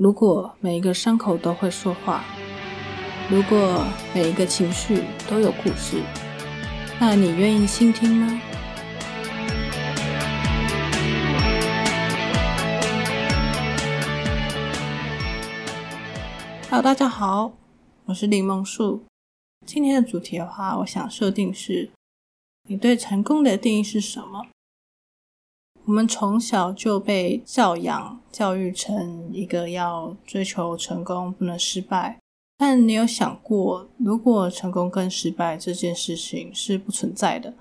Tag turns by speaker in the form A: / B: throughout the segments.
A: 如果每一个伤口都会说话，如果每一个情绪都有故事，那你愿意倾听吗？Hello，大家好，我是柠檬树。今天的主题的话，我想设定是：你对成功的定义是什么？我们从小就被教养、教育成一个要追求成功，不能失败。但你有想过，如果成功跟失败这件事情是不存在的，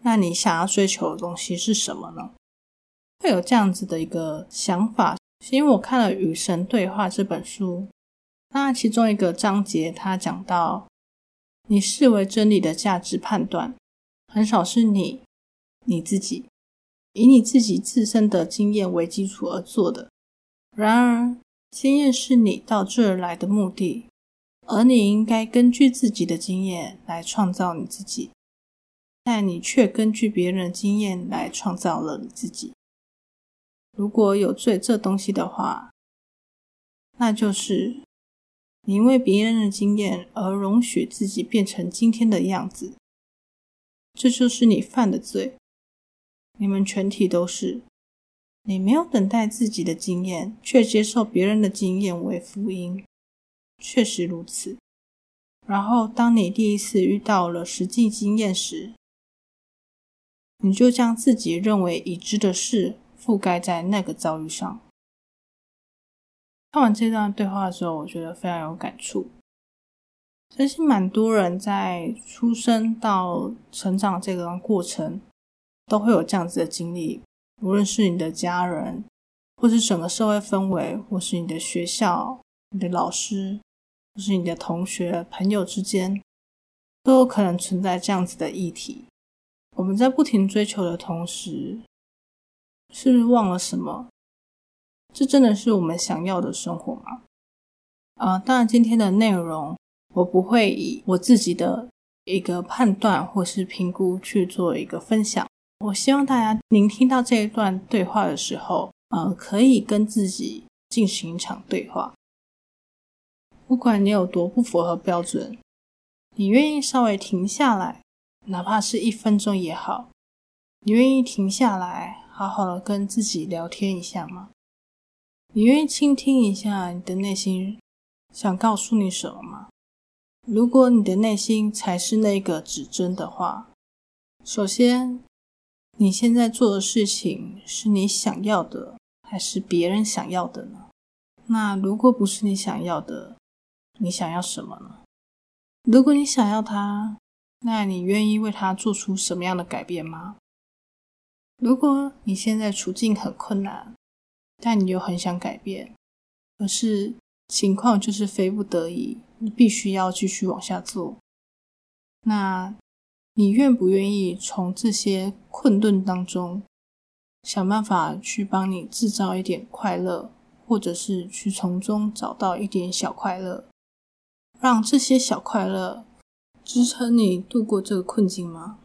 A: 那你想要追求的东西是什么呢？会有这样子的一个想法，是因为我看了《与神对话》这本书，那其中一个章节，他讲到，你视为真理的价值判断，很少是你你自己。以你自己自身的经验为基础而做的。然而，经验是你到这儿来的目的，而你应该根据自己的经验来创造你自己，但你却根据别人的经验来创造了你自己。如果有罪这东西的话，那就是你因为别人的经验而容许自己变成今天的样子，这就是你犯的罪。你们全体都是，你没有等待自己的经验，却接受别人的经验为福音，确实如此。然后，当你第一次遇到了实际经验时，你就将自己认为已知的事覆盖在那个遭遇上。看完这段对话的时候，我觉得非常有感触。相信蛮多人在出生到成长这个过程。都会有这样子的经历，无论是你的家人，或是整个社会氛围，或是你的学校、你的老师，或是你的同学、朋友之间，都有可能存在这样子的议题。我们在不停追求的同时，是不是忘了什么？这真的是我们想要的生活吗？啊，当然，今天的内容我不会以我自己的一个判断或是评估去做一个分享。我希望大家聆听到这一段对话的时候，呃，可以跟自己进行一场对话。不管你有多不符合标准，你愿意稍微停下来，哪怕是一分钟也好，你愿意停下来，好好的跟自己聊天一下吗？你愿意倾听一下你的内心想告诉你什么吗？如果你的内心才是那个指针的话，首先。你现在做的事情是你想要的，还是别人想要的呢？那如果不是你想要的，你想要什么呢？如果你想要它，那你愿意为它做出什么样的改变吗？如果你现在处境很困难，但你又很想改变，可是情况就是非不得已，你必须要继续往下做，那？你愿不愿意从这些困顿当中想办法去帮你制造一点快乐，或者是去从中找到一点小快乐，让这些小快乐支撑你度过这个困境吗？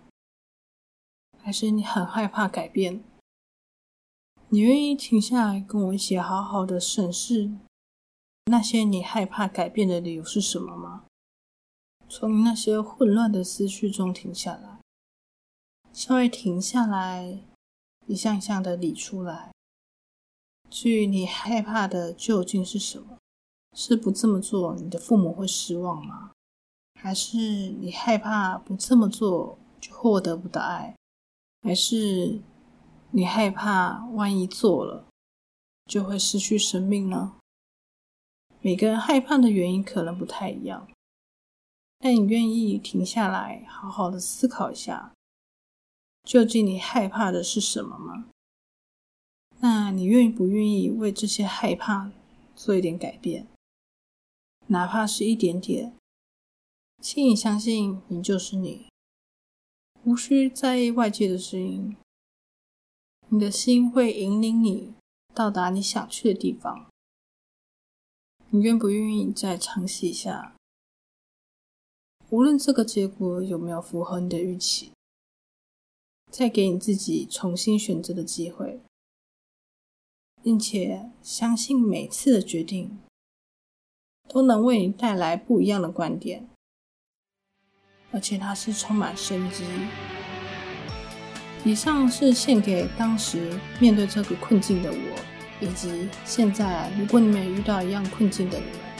A: 还是你很害怕改变？你愿意停下来跟我一起好好的审视那些你害怕改变的理由是什么吗？从那些混乱的思绪中停下来，稍微停下来，一项一项的理出来。至于你害怕的究竟是什么？是不这么做，你的父母会失望吗？还是你害怕不这么做就获得不到爱？还是你害怕万一做了就会失去生命呢？每个人害怕的原因可能不太一样。但你愿意停下来，好好的思考一下，究竟你害怕的是什么吗？那你愿意不愿意为这些害怕做一点改变，哪怕是一点点？请你相信，你就是你，无需在意外界的声音，你的心会引领你到达你想去的地方。你愿不愿意再尝试一下？无论这个结果有没有符合你的预期，再给你自己重新选择的机会。并且相信每次的决定都能为你带来不一样的观点，而且它是充满生机。以上是献给当时面对这个困境的我，以及现在如果你们也遇到一样困境的你们。